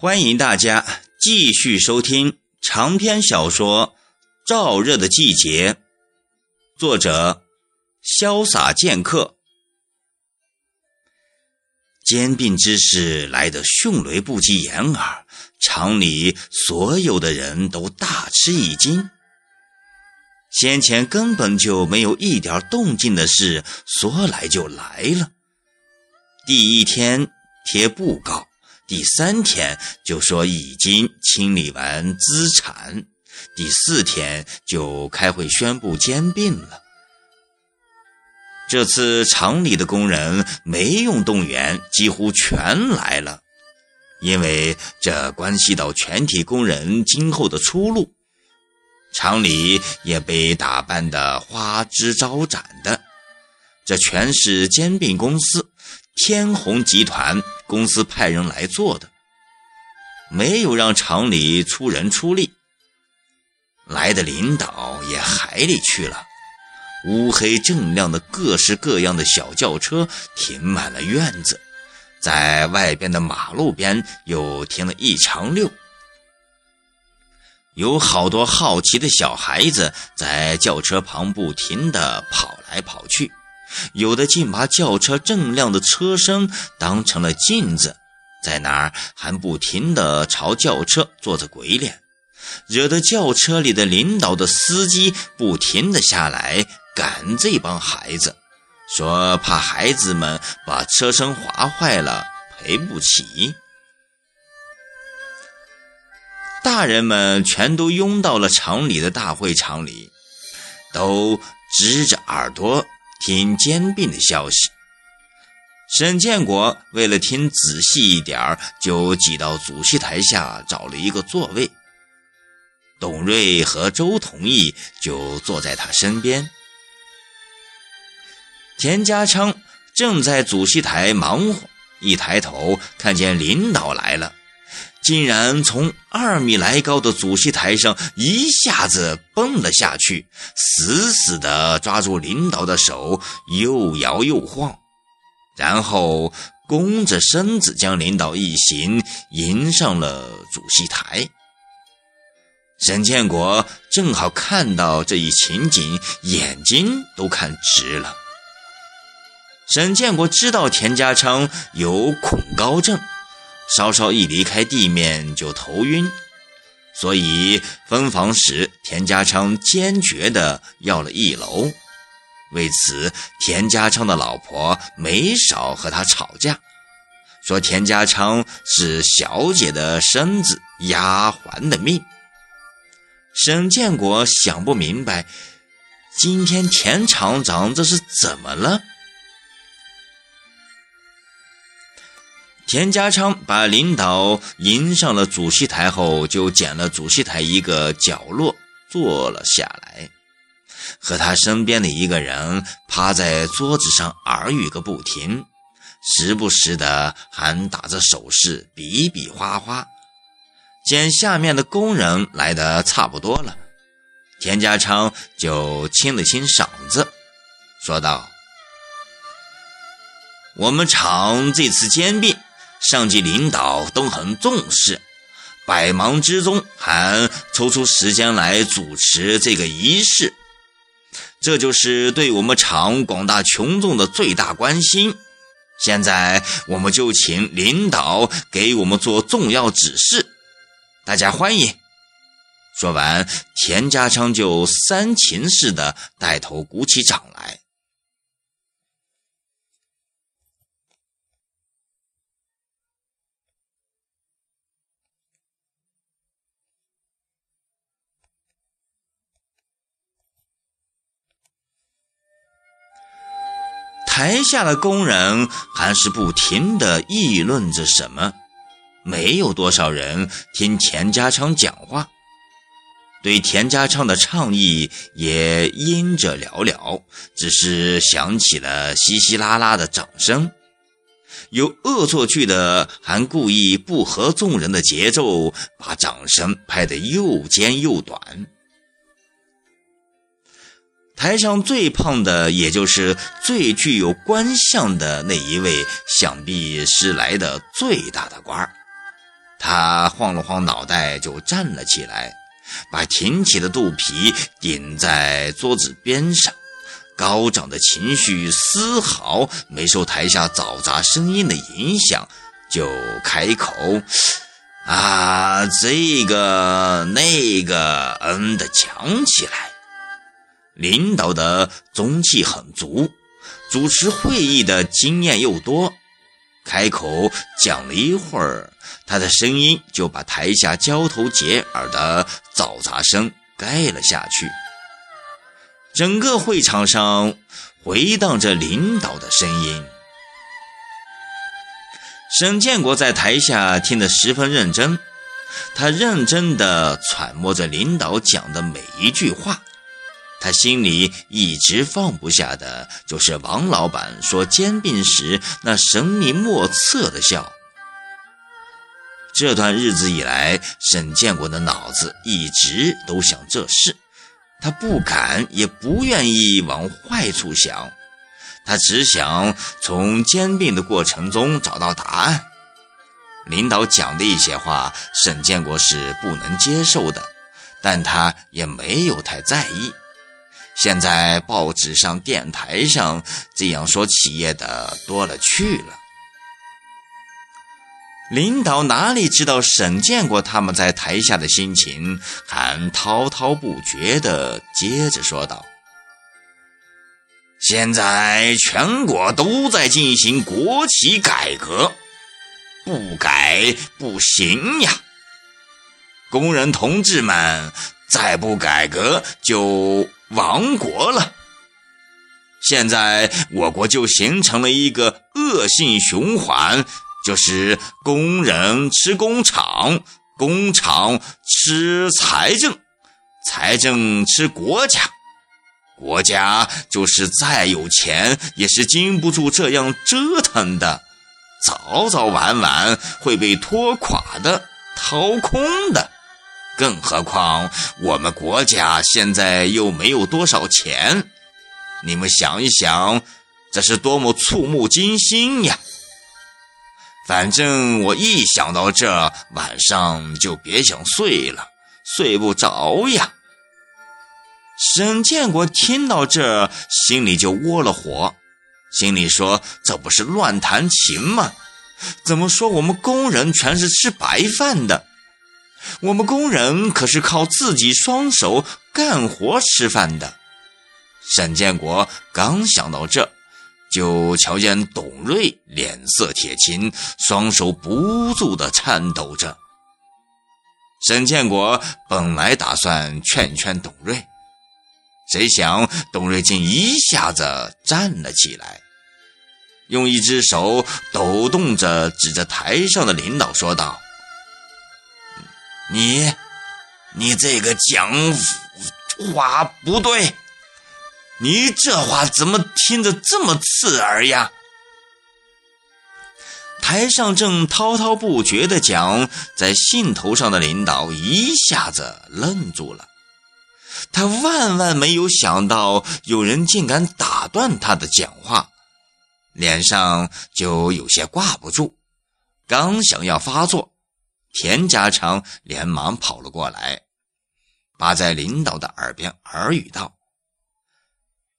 欢迎大家继续收听长篇小说《燥热的季节》，作者潇洒剑客。兼并之事来得迅雷不及掩耳，厂里所有的人都大吃一惊。先前根本就没有一点动静的事，说来就来了。第一天贴布告。第三天就说已经清理完资产，第四天就开会宣布兼并了。这次厂里的工人没用动员，几乎全来了，因为这关系到全体工人今后的出路。厂里也被打扮得花枝招展的，这全是兼并公司。天虹集团公司派人来做的，没有让厂里出人出力。来的领导也海里去了，乌黑锃亮的各式各样的小轿车停满了院子，在外边的马路边又停了一长溜，有好多好奇的小孩子在轿车旁不停地跑来跑去。有的竟把轿车锃亮的车身当成了镜子，在那儿还不停地朝轿车做着鬼脸，惹得轿车里的领导的司机不停地下来赶这帮孩子，说怕孩子们把车身划坏了赔不起。大人们全都拥到了厂里的大会场里，都支着耳朵。听兼并的消息，沈建国为了听仔细一点儿就挤到主席台下找了一个座位。董瑞和周同义就坐在他身边。田家昌正在主席台忙活，一抬头看见领导来了。竟然从二米来高的主席台上一下子蹦了下去，死死地抓住领导的手，又摇又晃，然后弓着身子将领导一行迎上了主席台。沈建国正好看到这一情景，眼睛都看直了。沈建国知道田家昌有恐高症。稍稍一离开地面就头晕，所以分房时田家昌坚决的要了一楼。为此，田家昌的老婆没少和他吵架，说田家昌是小姐的身子，丫鬟的命。沈建国想不明白，今天田厂长这是怎么了？田家昌把领导迎上了主席台后，就捡了主席台一个角落坐了下来，和他身边的一个人趴在桌子上耳语个不停，时不时的还打着手势比比划划。见下面的工人来的差不多了，田家昌就清了清嗓子，说道：“我们厂这次兼并。”上级领导都很重视，百忙之中还抽出时间来主持这个仪式，这就是对我们厂广大群众的最大关心。现在我们就请领导给我们做重要指示，大家欢迎。说完，田家昌就三秦似的带头鼓起掌来。台下的工人还是不停地议论着什么，没有多少人听田家昌讲话，对田家昌的倡议也因着寥寥，只是响起了稀稀拉拉的掌声。有恶作剧的还故意不合众人的节奏，把掌声拍得又尖又短。台上最胖的，也就是最具有官相的那一位，想必是来的最大的官儿。他他晃了晃脑袋，就站了起来，把挺起的肚皮顶在桌子边上，高涨的情绪丝毫没受台下嘈杂声音的影响，就开口：“啊，这个那个，嗯的讲起来。”领导的中气很足，主持会议的经验又多。开口讲了一会儿，他的声音就把台下交头接耳的嘈杂声盖了下去。整个会场上回荡着领导的声音。沈建国在台下听得十分认真，他认真地揣摩着领导讲的每一句话。他心里一直放不下的，就是王老板说煎饼时那神秘莫测的笑。这段日子以来，沈建国的脑子一直都想这事，他不敢也不愿意往坏处想，他只想从兼并的过程中找到答案。领导讲的一些话，沈建国是不能接受的，但他也没有太在意。现在报纸上、电台上这样说企业的多了去了。领导哪里知道沈建国他们在台下的心情，还滔滔不绝地接着说道：“现在全国都在进行国企改革，不改不行呀！工人同志们，再不改革就……”亡国了。现在我国就形成了一个恶性循环，就是工人吃工厂，工厂吃财政，财政吃国家，国家就是再有钱也是经不住这样折腾的，早早晚晚会被拖垮的，掏空的。更何况我们国家现在又没有多少钱，你们想一想，这是多么触目惊心呀！反正我一想到这，晚上就别想睡了，睡不着呀。沈建国听到这，心里就窝了火，心里说：“这不是乱弹琴吗？怎么说我们工人全是吃白饭的？”我们工人可是靠自己双手干活吃饭的。沈建国刚想到这，就瞧见董瑞脸色铁青，双手不住地颤抖着。沈建国本来打算劝劝董瑞，谁想董瑞竟一下子站了起来，用一只手抖动着指着台上的领导说道。你，你这个讲话不对，你这话怎么听着这么刺耳呀？台上正滔滔不绝的讲，在兴头上的领导一下子愣住了，他万万没有想到有人竟敢打断他的讲话，脸上就有些挂不住，刚想要发作。田家昌连忙跑了过来，扒在领导的耳边耳语道：“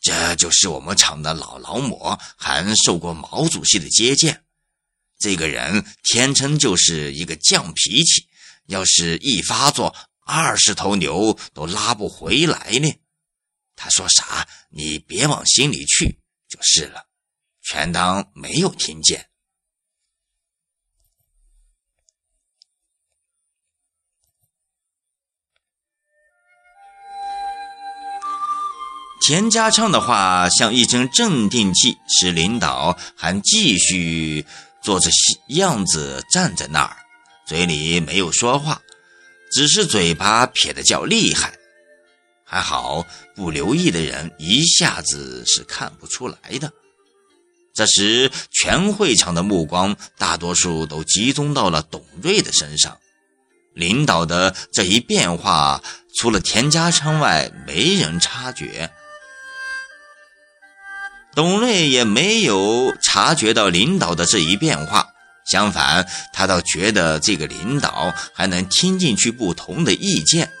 这就是我们厂的老劳模，还受过毛主席的接见。这个人天生就是一个犟脾气，要是一发作，二十头牛都拉不回来呢。他说啥，你别往心里去就是了，全当没有听见。”田家昌的话像一针镇定剂，使领导还继续做着样子站在那儿，嘴里没有说话，只是嘴巴撇得较厉害。还好不留意的人一下子是看不出来的。这时，全会场的目光大多数都集中到了董瑞的身上。领导的这一变化，除了田家昌外，没人察觉。董瑞也没有察觉到领导的这一变化，相反，他倒觉得这个领导还能听进去不同的意见，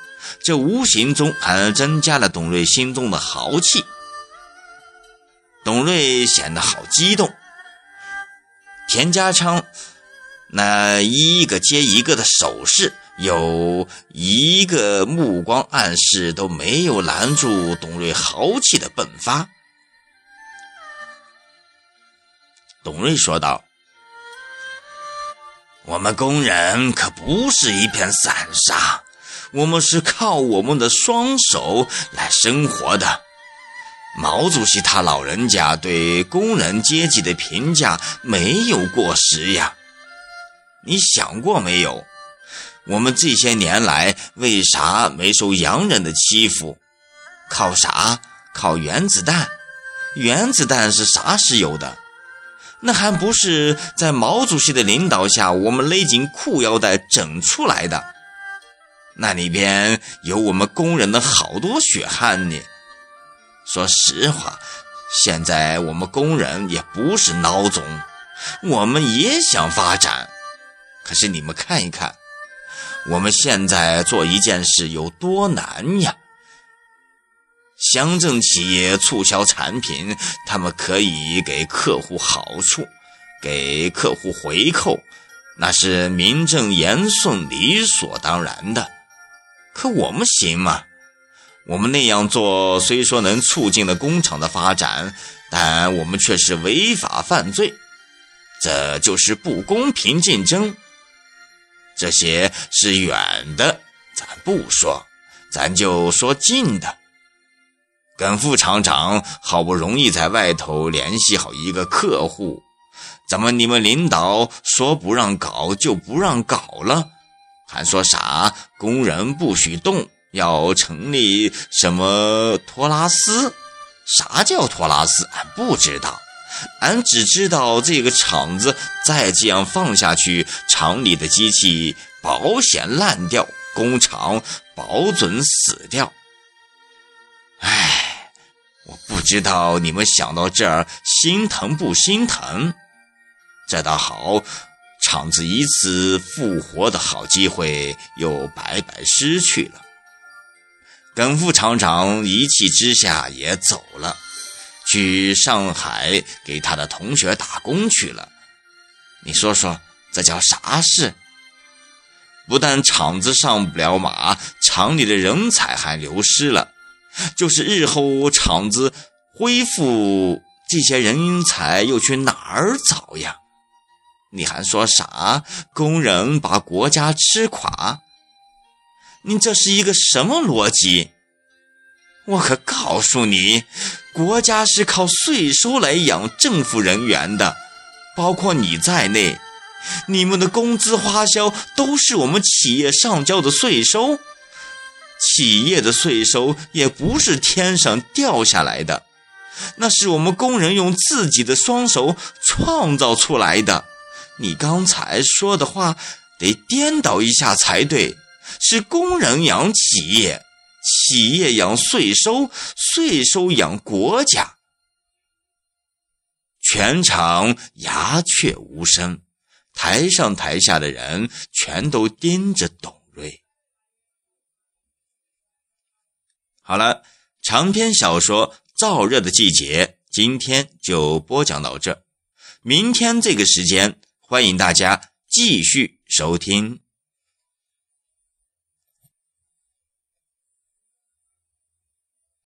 这无形中还增加了董瑞心中的豪气。董瑞显得好激动，田家昌那一个接一个的手势，有一个目光暗示都没有拦住董瑞豪气的迸发。董瑞说道。我们工人可不是一片散沙，我们是靠我们的双手来生活的。毛主席他老人家对工人阶级的评价没有过时呀。你想过没有？我们这些年来为啥没受洋人的欺负？靠啥？靠原子弹。原子弹是啥时有的？那还不是在毛主席的领导下，我们勒紧裤腰带整出来的。那里边有我们工人的好多血汗呢。说实话，现在我们工人也不是孬种，我们也想发展。可是你们看一看，我们现在做一件事有多难呀？乡镇企业促销产品，他们可以给客户好处，给客户回扣，那是名正言顺、理所当然的。可我们行吗？我们那样做虽说能促进了工厂的发展，但我们却是违法犯罪，这就是不公平竞争。这些是远的，咱不说，咱就说近的。跟副厂长好不容易在外头联系好一个客户，怎么你们领导说不让搞就不让搞了？还说啥工人不许动，要成立什么托拉斯？啥叫托拉斯？俺不知道，俺只知道这个厂子再这样放下去，厂里的机器保险烂掉，工厂保准死掉。唉。我不知道你们想到这儿心疼不心疼？这倒好，厂子一次复活的好机会又白白失去了。耿副厂长一气之下也走了，去上海给他的同学打工去了。你说说，这叫啥事？不但厂子上不了马，厂里的人才还流失了。就是日后厂子恢复，这些人才又去哪儿找呀？你还说啥？工人把国家吃垮？你这是一个什么逻辑？我可告诉你，国家是靠税收来养政府人员的，包括你在内，你们的工资花销都是我们企业上交的税收。企业的税收也不是天上掉下来的，那是我们工人用自己的双手创造出来的。你刚才说的话得颠倒一下才对，是工人养企业，企业养税收，税收养国家。全场鸦雀无声，台上台下的人全都盯着董瑞。好了，长篇小说《燥热的季节》今天就播讲到这，明天这个时间，欢迎大家继续收听。